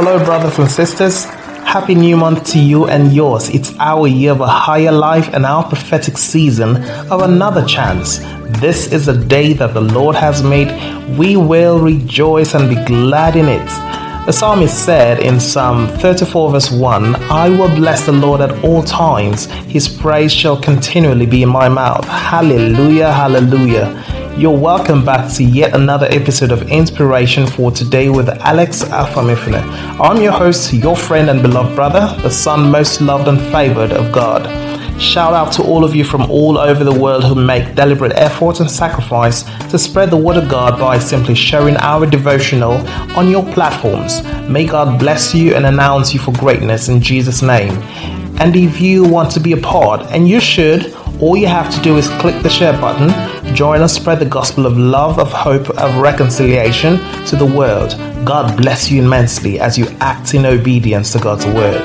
Hello, brothers and sisters. Happy new month to you and yours. It's our year of a higher life and our prophetic season of another chance. This is a day that the Lord has made. We will rejoice and be glad in it. The psalmist said in Psalm 34, verse 1 I will bless the Lord at all times, his praise shall continually be in my mouth. Hallelujah, hallelujah. You're welcome back to yet another episode of Inspiration for Today with Alex Afamifune. I'm your host, your friend and beloved brother, the son most loved and favored of God. Shout out to all of you from all over the world who make deliberate effort and sacrifice to spread the word of God by simply sharing our devotional on your platforms. May God bless you and announce you for greatness in Jesus' name. And if you want to be a part, and you should, all you have to do is click the share button, join us spread the gospel of love, of hope, of reconciliation to the world. God bless you immensely as you act in obedience to God's word.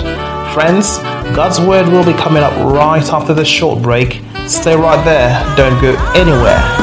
Friends, God's word will be coming up right after the short break. Stay right there, don't go anywhere.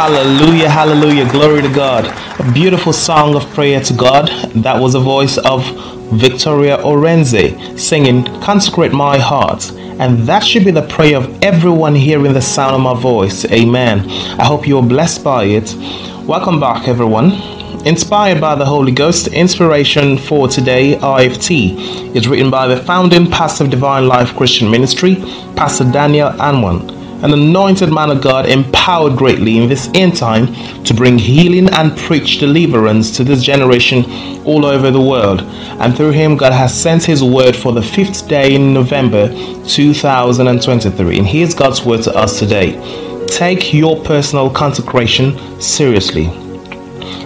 Hallelujah, hallelujah, glory to God. A beautiful song of prayer to God. That was the voice of Victoria Orenze singing Consecrate My Heart. And that should be the prayer of everyone hearing the sound of my voice. Amen. I hope you are blessed by it. Welcome back, everyone. Inspired by the Holy Ghost, inspiration for today, IFT, is written by the founding pastor of Divine Life Christian Ministry, Pastor Daniel Anwan an anointed man of God empowered greatly in this end time to bring healing and preach deliverance to this generation all over the world. And through him, God has sent his word for the fifth day in November 2023. And here's God's word to us today. Take your personal consecration seriously.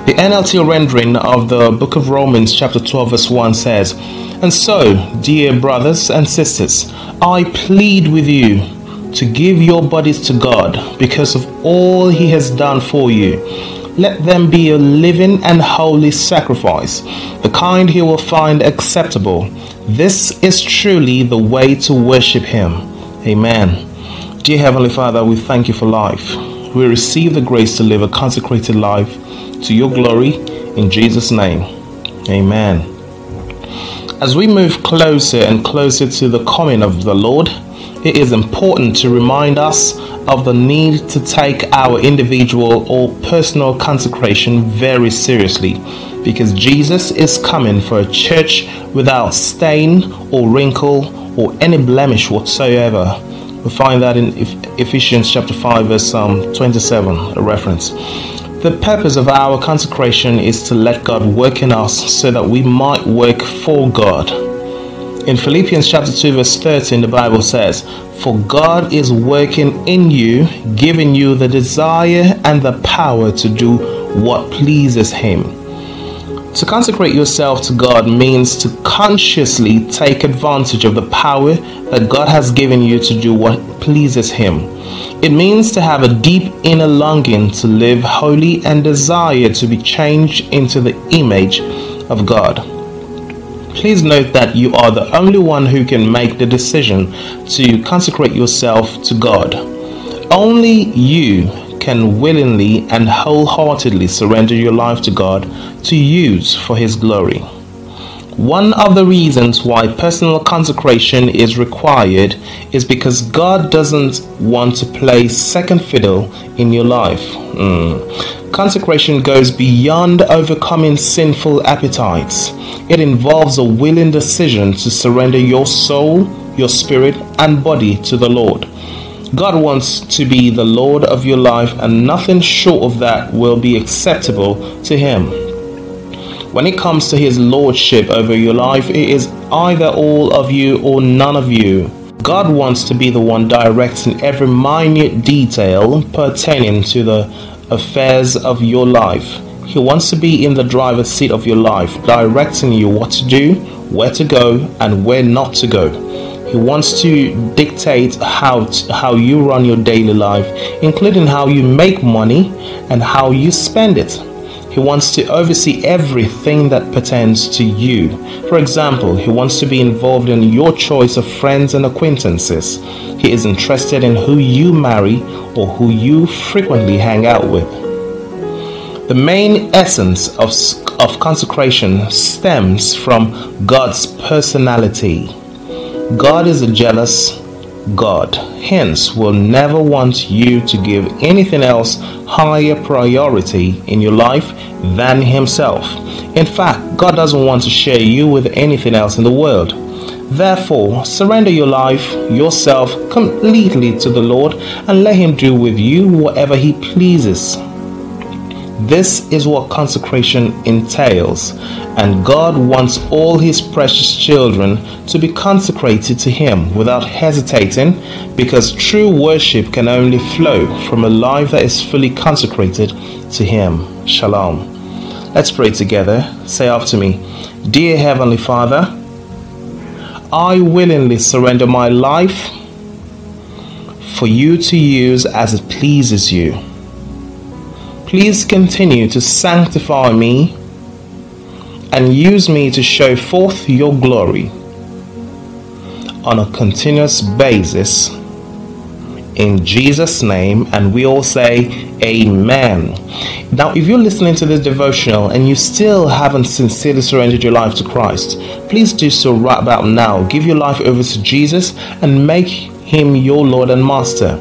The NLT rendering of the book of Romans, chapter 12, verse 1 says, And so, dear brothers and sisters, I plead with you to give your bodies to God because of all He has done for you. Let them be a living and holy sacrifice, the kind He will find acceptable. This is truly the way to worship Him. Amen. Dear Heavenly Father, we thank you for life. We receive the grace to live a consecrated life to your glory in Jesus' name. Amen. As we move closer and closer to the coming of the Lord, it is important to remind us of the need to take our individual or personal consecration very seriously because Jesus is coming for a church without stain or wrinkle or any blemish whatsoever. We find that in Ephesians chapter 5 verse um, 27, a reference. The purpose of our consecration is to let God work in us so that we might work for God in Philippians chapter 2 verse 13 the Bible says, "For God is working in you, giving you the desire and the power to do what pleases him." To consecrate yourself to God means to consciously take advantage of the power that God has given you to do what pleases Him. It means to have a deep inner longing to live holy and desire to be changed into the image of God. Please note that you are the only one who can make the decision to consecrate yourself to God. Only you can willingly and wholeheartedly surrender your life to God to use for His glory. One of the reasons why personal consecration is required is because God doesn't want to play second fiddle in your life. Mm. Consecration goes beyond overcoming sinful appetites. It involves a willing decision to surrender your soul, your spirit, and body to the Lord. God wants to be the Lord of your life, and nothing short of that will be acceptable to Him. When it comes to his lordship over your life, it is either all of you or none of you. God wants to be the one directing every minute detail pertaining to the affairs of your life. He wants to be in the driver's seat of your life, directing you what to do, where to go, and where not to go. He wants to dictate how, how you run your daily life, including how you make money and how you spend it. He wants to oversee everything that pertains to you. For example, he wants to be involved in your choice of friends and acquaintances. He is interested in who you marry or who you frequently hang out with. The main essence of, of consecration stems from God's personality. God is a jealous God, hence, will never want you to give anything else higher priority in your life than Himself. In fact, God doesn't want to share you with anything else in the world. Therefore, surrender your life, yourself, completely to the Lord and let Him do with you whatever He pleases. This is what consecration entails, and God wants all His precious children to be consecrated to Him without hesitating, because true worship can only flow from a life that is fully consecrated to Him. Shalom. Let's pray together. Say after me Dear Heavenly Father, I willingly surrender my life for you to use as it pleases you. Please continue to sanctify me and use me to show forth your glory on a continuous basis. In Jesus' name, and we all say, Amen. Now, if you're listening to this devotional and you still haven't sincerely surrendered your life to Christ, please do so right about now. Give your life over to Jesus and make him your Lord and Master.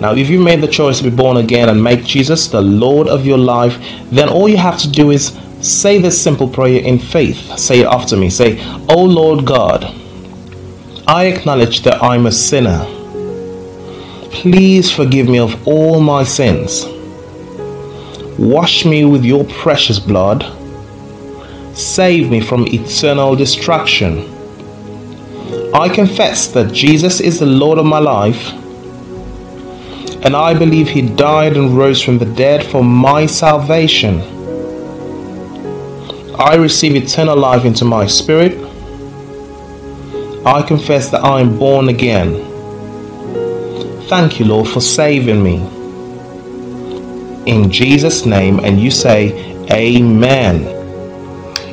Now, if you made the choice to be born again and make Jesus the Lord of your life, then all you have to do is say this simple prayer in faith. Say it after me. Say, Oh Lord God, I acknowledge that I'm a sinner. Please forgive me of all my sins. Wash me with your precious blood. Save me from eternal destruction. I confess that Jesus is the Lord of my life and I believe he died and rose from the dead for my salvation. I receive eternal life into my spirit. I confess that I am born again. Thank you, Lord, for saving me. In Jesus' name, and you say, Amen.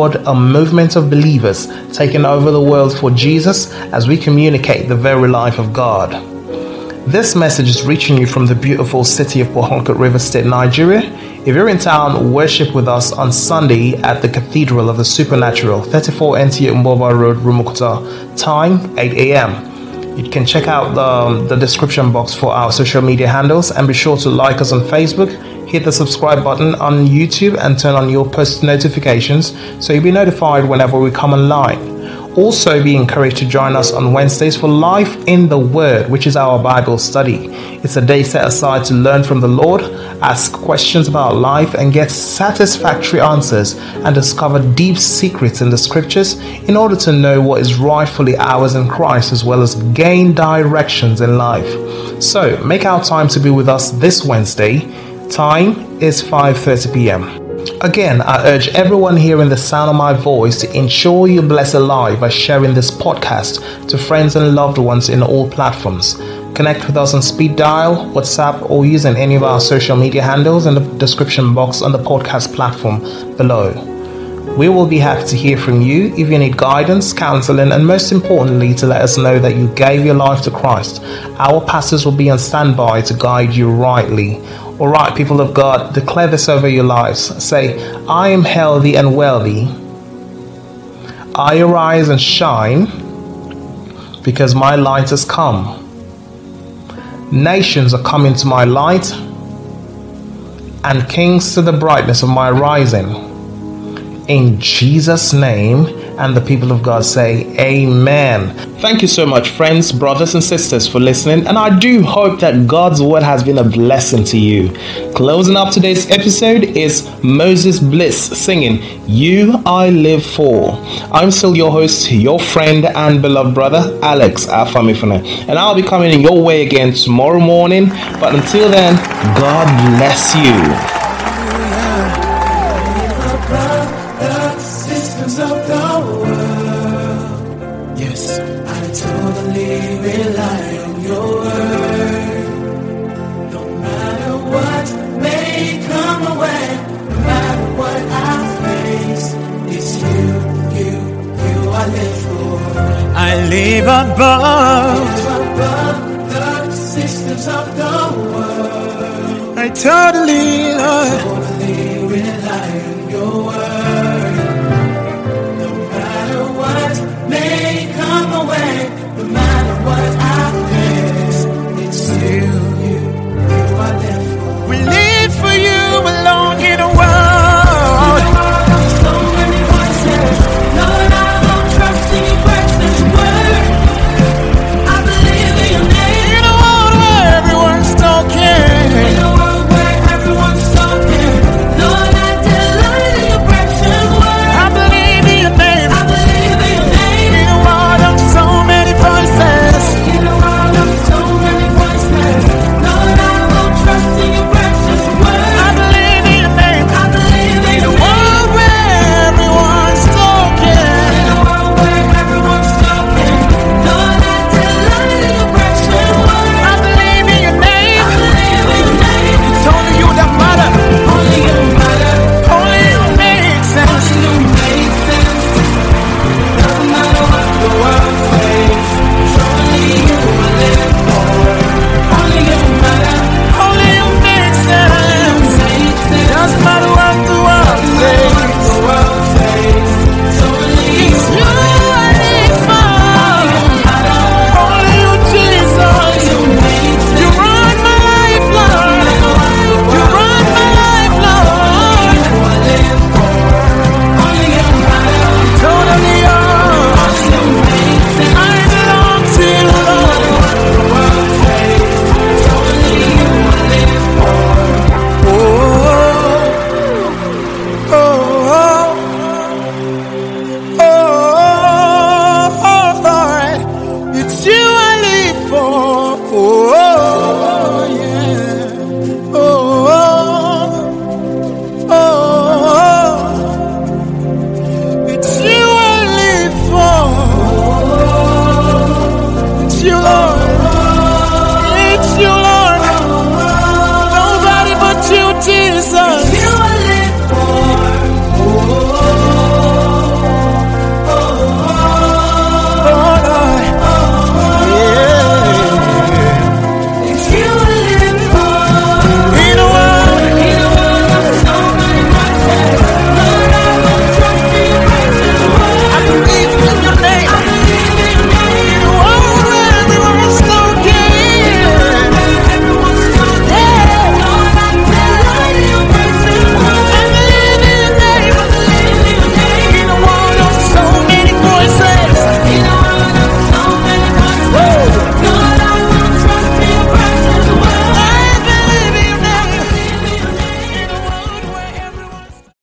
a movement of believers taking over the world for Jesus as we communicate the very life of God. This message is reaching you from the beautiful city of Port River State, Nigeria. If you're in town, worship with us on Sunday at the Cathedral of the Supernatural, 34 NT Mboba Road, Rumukuta. Time 8 a.m. You can check out the, the description box for our social media handles and be sure to like us on Facebook, hit the subscribe button on YouTube, and turn on your post notifications so you'll be notified whenever we come online. Also, be encouraged to join us on Wednesdays for Life in the Word, which is our Bible study. It's a day set aside to learn from the Lord, ask questions about life, and get satisfactory answers and discover deep secrets in the scriptures in order to know what is rightfully ours in Christ as well as gain directions in life. So, make our time to be with us this Wednesday. Time is 5:30 p.m. Again, I urge everyone hearing the sound of my voice to ensure you bless a life by sharing this podcast to friends and loved ones in all platforms. Connect with us on speed dial, WhatsApp, or using any of our social media handles in the description box on the podcast platform below. We will be happy to hear from you if you need guidance, counseling, and most importantly, to let us know that you gave your life to Christ. Our pastors will be on standby to guide you rightly. All right, people of God, declare this over your lives. Say, I am healthy and wealthy. I arise and shine because my light has come. Nations are coming to my light, and kings to the brightness of my rising. In Jesus' name, and the people of God say, Amen. Thank you so much, friends, brothers, and sisters, for listening. And I do hope that God's word has been a blessing to you. Closing up today's episode is Moses Bliss singing, You I Live For. I'm still your host, your friend, and beloved brother, Alex Afamifune. And I'll be coming in your way again tomorrow morning. But until then, God bless you. Live above the systems of the world. I totally